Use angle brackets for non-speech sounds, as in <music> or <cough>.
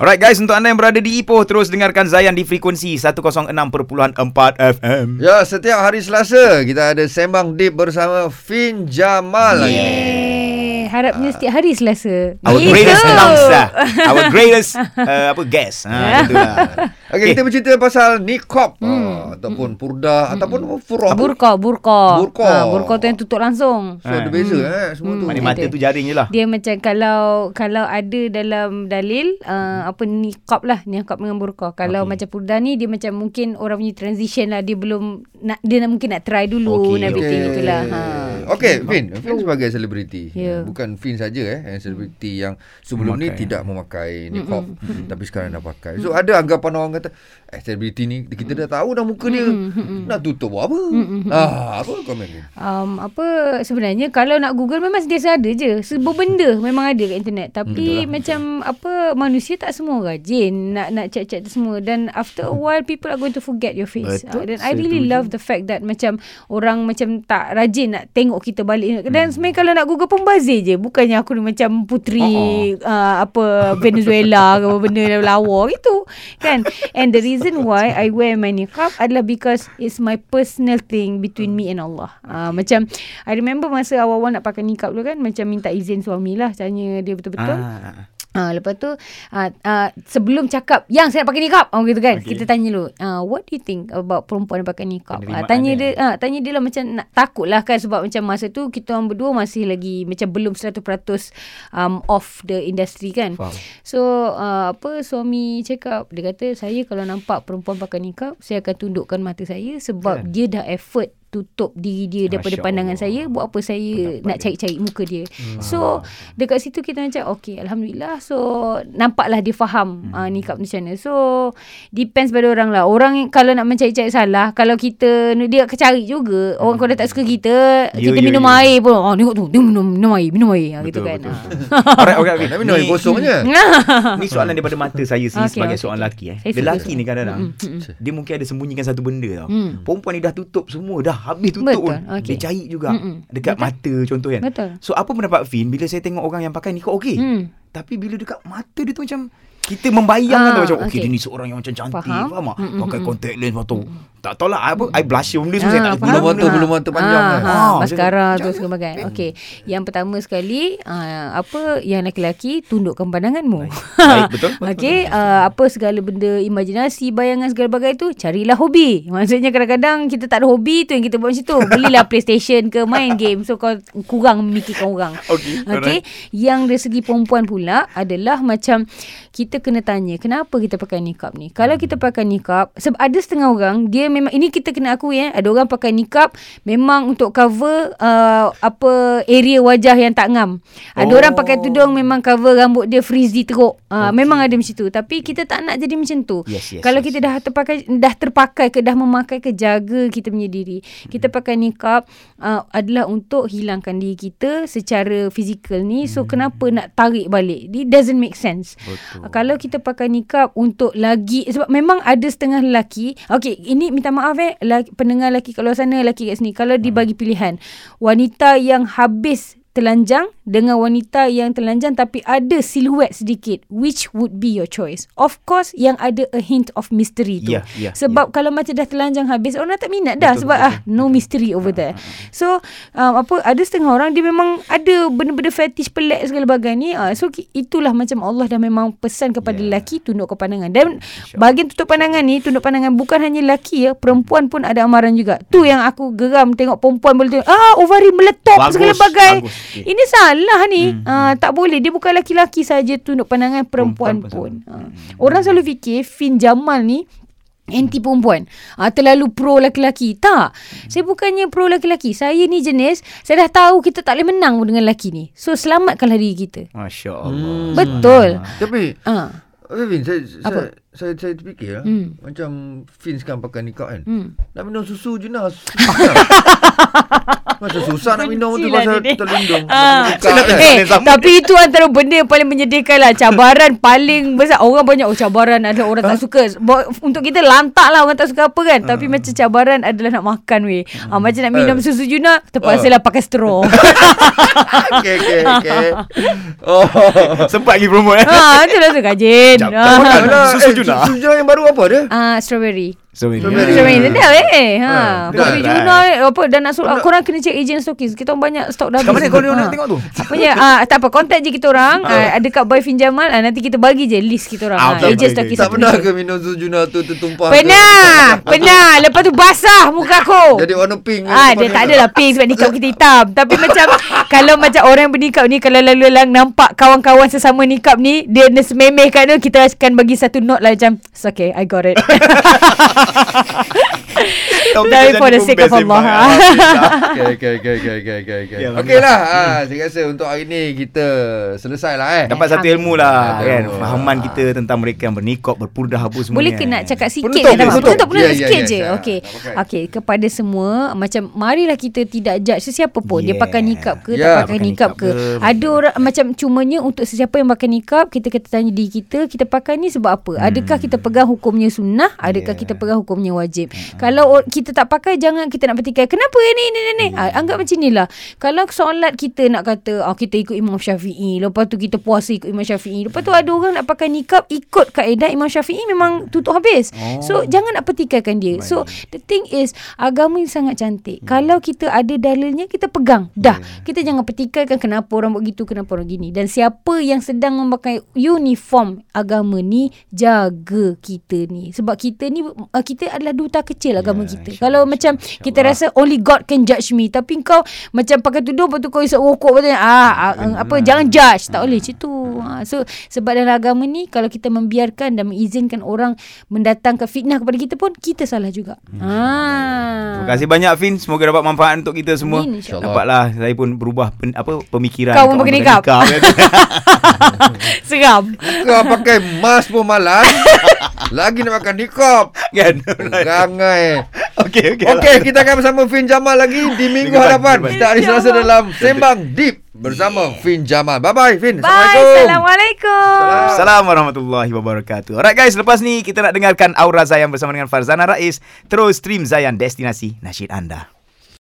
Alright guys, untuk anda yang berada di Ipoh, terus dengarkan Zayan di frekuensi 106.4 FM. Ya, setiap hari Selasa kita ada Sembang Deep bersama Fin Jamal lagi. Harapnya setiap hari Selasa. Our Gitu. greatest <laughs> announcer. Our greatest uh, apa guest. Ha, macam tu lah. <laughs> Okey, kita bercerita pasal niqab hmm. ataupun purdah ataupun furah. Burqa, burqa. Burqa. Ha, burqa tu yang tutup langsung. So ada beza eh semua tu. Mana mata tu jaring je lah. Dia macam kalau kalau ada dalam dalil uh, apa niqab lah niqab dengan burqa. Kalau Okey. macam purda ni dia macam mungkin orang punya transition lah dia belum nak dia nak, mungkin nak try dulu okay, everything Okey. itulah. Ha. Okey, Fin. Fin sebagai selebriti. Ya. Bukan Fin saja eh, yang selebriti yang sebelum ni Memakai. tidak memakai niqab tapi sekarang dah pakai. So ada anggapan orang kata, eh selebriti ni kita dah tahu dah muka dia. Nak tutup buat apa? Ah, apa komen Fin? Um, apa sebenarnya kalau nak Google memang sentiasa ada je. Semua benda <laughs> memang ada kat internet. Tapi macam apa manusia tak semua rajin nak nak check-check tu semua dan after a while people are going to forget your face. Betul, Uh, dan I really setuju. love the fact that macam orang macam tak rajin nak tengok kita balik. Dan sebenarnya kalau nak Google pun bazir je. Bukannya aku ni macam puteri uh, apa Venezuela ke apa benda lawa gitu. Kan? And the reason why I wear my niqab adalah because it's my personal thing between me and Allah. Uh, macam I remember masa awal-awal nak pakai niqab tu kan macam minta izin suami lah tanya dia betul-betul. Ah. Ah, lepas tu uh, uh, sebelum cakap yang saya nak pakai niqab oh gitu kan Okay. kita tanya dulu uh, what do you think about perempuan yang pakai niqab uh, tanya dia. uh, tanya dia lah macam nak takut lah kan sebab macam masa tu kita orang berdua masih lagi macam belum 100% um, off the industry kan Faham. so uh, apa suami cakap dia kata saya kalau nampak perempuan pakai niqab saya akan tundukkan mata saya sebab Kan. dia dah effort tutup diri dia daripada Masya pandangan Allah. saya buat apa saya Pendapat nak dia. cari-cari muka dia so dekat situ kita macam okay alhamdulillah so nampaklah dia faham hmm. uh, niqab ni macam mana so depends pada orang lah orang kalau nak mencari-cari salah kalau kita dia akan cari juga orang kalau dah tak suka kita Ya, kita ya, minum ya. air pun oh tengok tu dia minum minum air minum air ah, gitu Betul, kan betul. Ah. Alright, okay, okay. <laughs> Nak minum air Ni- kosong je. <laughs> Ni soalan daripada mata saya sendiri Okay, sebagai okay, seorang lelaki eh. Lelaki ni kadang-kadang Mm, mm, mm. dia mungkin ada sembunyikan satu benda tau. Hmm. Perempuan ni dah tutup semua, dah habis tutup Betul, pun. okay. Dia cari juga Mm-mm. dekat Betul. mata contoh kan. Betul. So apa pendapat Fin bila saya tengok orang yang pakai niqab okey. Hmm. Tapi bila dekat mata dia tu macam kita membayangkan Ah, macam okey okay. dia ni seorang yang macam cantik Faham. faham, tak? Mm-mm. Pakai contact lens lepas tu. Tak tahulah apa I blush benda semua saya Ah, tak faham. Bulu mata, bulu mata panjang ah, kan. ha, Ah, Maskara tu segala bagai. Okey. Yang pertama sekali uh, apa yang lelaki tundukkan pandanganmu. Baik, <laughs> betul, betul, Okey, uh, apa segala benda imajinasi, bayangan segala bagai tu carilah hobi. Maksudnya kadang-kadang kita tak ada hobi tu yang kita buat macam tu. Belilah <laughs> PlayStation ke main game. So kau kurang memikirkan orang. Okey, Okey. Yang dari segi perempuan pula adalah macam kita kena tanya kenapa kita pakai niqab ni. Kalau kita pakai niqab sebab ada setengah orang dia memang ini kita kena akui eh ada orang pakai niqab memang untuk cover uh, apa area wajah yang tak ngam. Ada Oh. orang pakai tudung memang cover rambut dia frizzy teruk. Uh, memang ada macam tu. Tapi kita tak nak jadi macam tu. Yes, yes, Kalau yes, kita dah terpakai dah terpakai ke dah memakai ke jaga kita punya diri. Kita pakai niqab uh, adalah untuk hilangkan diri kita secara fizikal ni. So kenapa nak tarik balik? It doesn't make sense. Betul. Uh, kalau kita pakai niqab untuk lagi sebab memang ada setengah lelaki. Okey, ini minta maaf eh lelaki, pendengar lelaki kat luar sana lelaki kat sini. Kalau dibagi pilihan wanita yang habis telanjang dengan wanita yang telanjang tapi ada siluet sedikit which would be your choice. Of course yang ada a hint of mystery tu. Ya, ya, sebab kalau macam dah telanjang habis orang tak minat dah Betul, sebab betul. ah no mystery over there. So um, apa ada setengah orang dia memang ada benda-benda fetish pelik segala bagai ni ah so itulah macam Allah dah memang pesan kepada Ya. lelaki tunduk ke pandangan. Dan bahagian tutup pandangan ni tunduk pandangan bukan hanya lelaki ya perempuan pun ada amaran juga. Tu yang aku geram tengok perempuan boleh tengok ah ovari meletup Bagus, segala bagai. bagus. Ini salah ni hmm. uh, tak boleh dia bukan laki-laki saja tunduk pandangan perempuan, Perempuan pun uh. orang selalu fikir Fin Jamal ni anti perempuan uh, terlalu pro laki-laki tak saya bukannya pro laki-laki saya ni jenis saya dah tahu kita tak boleh menang dengan lelaki ni so selamatkanlah diri kita Masya Allah. betul Tapi ah Okay, Fin, saya, Apa? saya, saya, saya terfikir lah. Hmm. Macam Fin sekarang pakai nikah kan. hmm. Nak minum susu je lah. <laughs> <laughs> Lah. Macam susah nak minum tu lah pasal ni. terlindung. Ah. Buka kan. Eh, tapi itu antara benda yang paling menyedihkan lah. Cabaran paling besar. Orang banyak, oh cabaran ada orang tak suka. Untuk kita lantak lah orang tak suka apa kan. Tapi macam cabaran adalah nak makan weh. Ah, macam nak minum Eh. susu Juna, terpaksa lah pakai straw. <laughs> Okey, okey, okey. Oh. Sempat lagi promote eh. ha, itu lah tu kajin. Ah. makan. Alah, Susu eh, Juna. Susu Juna yang baru apa dia? Ah, strawberry. So, Strawberry. Strawberry sedap eh. Ha, Ah, kopi dah. Juna eh, apa dah nak suruh korang kena check agent stokis. Kita orang banyak stok dah Kat mana habis. kau nak Ah. tengok tu? Apa ya? Ah, tak apa, contact je kita orang. Ah, ada kat Boy Fin Jamal. Ah, nanti kita bagi je list kita orang. Ah, Ah, okay, agent stokis Tak pernah ke minum Juna tu tertumpah? Pernah Pernah Lepas tu basah muka aku Jadi warna pink. Ah, dia ni? tak adalah pink sebab nikap kita hitam. Tapi macam <laughs> kalau macam orang yang bernikap ni kalau lalu lalang nampak kawan-kawan sesama nikap ni dia sememeh kat dia kita akan bagi satu note lah macam "It's okay I got it. <laughs> Jadi for the sake of Allah. Okey, okey, okey, okey, okey, okey, okey. Ya, Okey lah. Ah, saya rasa untuk hari ni kita selesai lah eh. Dapat satu ilmu lah Ada kan. Fahaman kita tentang mereka yang bernikop Berpurdah apa semua Boleh ke nak cakap sikit Penutup, penutup. Penutup penutup Ya, ya, sikit ya, je. Okey Tak pakai. Okey kepada semua Macam marilah kita tidak judge Sesiapa pun Dia Yeah. pakai nikap ke Tak pakai nikap ke Ada orang Macam cumanya Untuk sesiapa yang pakai nikap Kita kata tanya diri kita Kita pakai ni sebab apa Adakah kita pegang hukumnya sunnah Adakah Yeah. kita pegang hukumnya wajib. Kalau or- kita tak pakai Jangan kita nak petikai Kenapa? Ni ni ni ni. Ah, Anggap macam ni lah Kalau solat kita nak kata oh, Kita ikut Imam Syafi'i Lepas tu kita puasa ikut Imam Syafi'i Lepas tu ada orang nak pakai nikap Ikut kaedah Imam Syafi'i Memang tutup habis. Oh. So jangan nak petikaikan dia. So the thing is Agama ni sangat cantik. Kalau kita ada dalilnya Kita pegang. Dah. Kita jangan petikaikan Kenapa orang buat gitu Kenapa orang gini. Dan siapa yang sedang memakai Uniform agama ni Jaga kita ni. Sebab kita ni uh, Kita adalah duta kecil agama kita. Kalau macam Kita rasa only God can judge me. Tapi kau Macam pakai tudung Lepas tu kau isap rokok Lepas tu ah, ah, Apa Jangan judge. Tak boleh macam tu ha, So sebab dalam agama ni Kalau kita membiarkan Dan mengizinkan orang Mendatangkan fitnah kepada kita pun Kita salah juga ha. Terima kasih banyak Fin Semoga dapat manfaat untuk kita semua Amin, insyaAllah. Dapatlah Saya pun berubah pen, apa pemikiran Kau pun pakai nikap. <laughs> Seram Kau pakai mask pun malas. <laughs> Lagi nak makan nikop. Kan Gangai. Okey okey Okey, kita akan bersama Fin Jamal lagi di minggu hadapan. Setiap hari Selasa dalam Sembang Deep bersama Fin Jamal. Bye-bye Fin. Bye Assalamualaikum. Assalamualaikum Assalamualaikum warahmatullahi wabarakatuh Alright guys Lepas ni kita nak dengarkan Aura Zayan Bersama dengan Farzana Rais Terus stream Zayan Destinasi Nasyid anda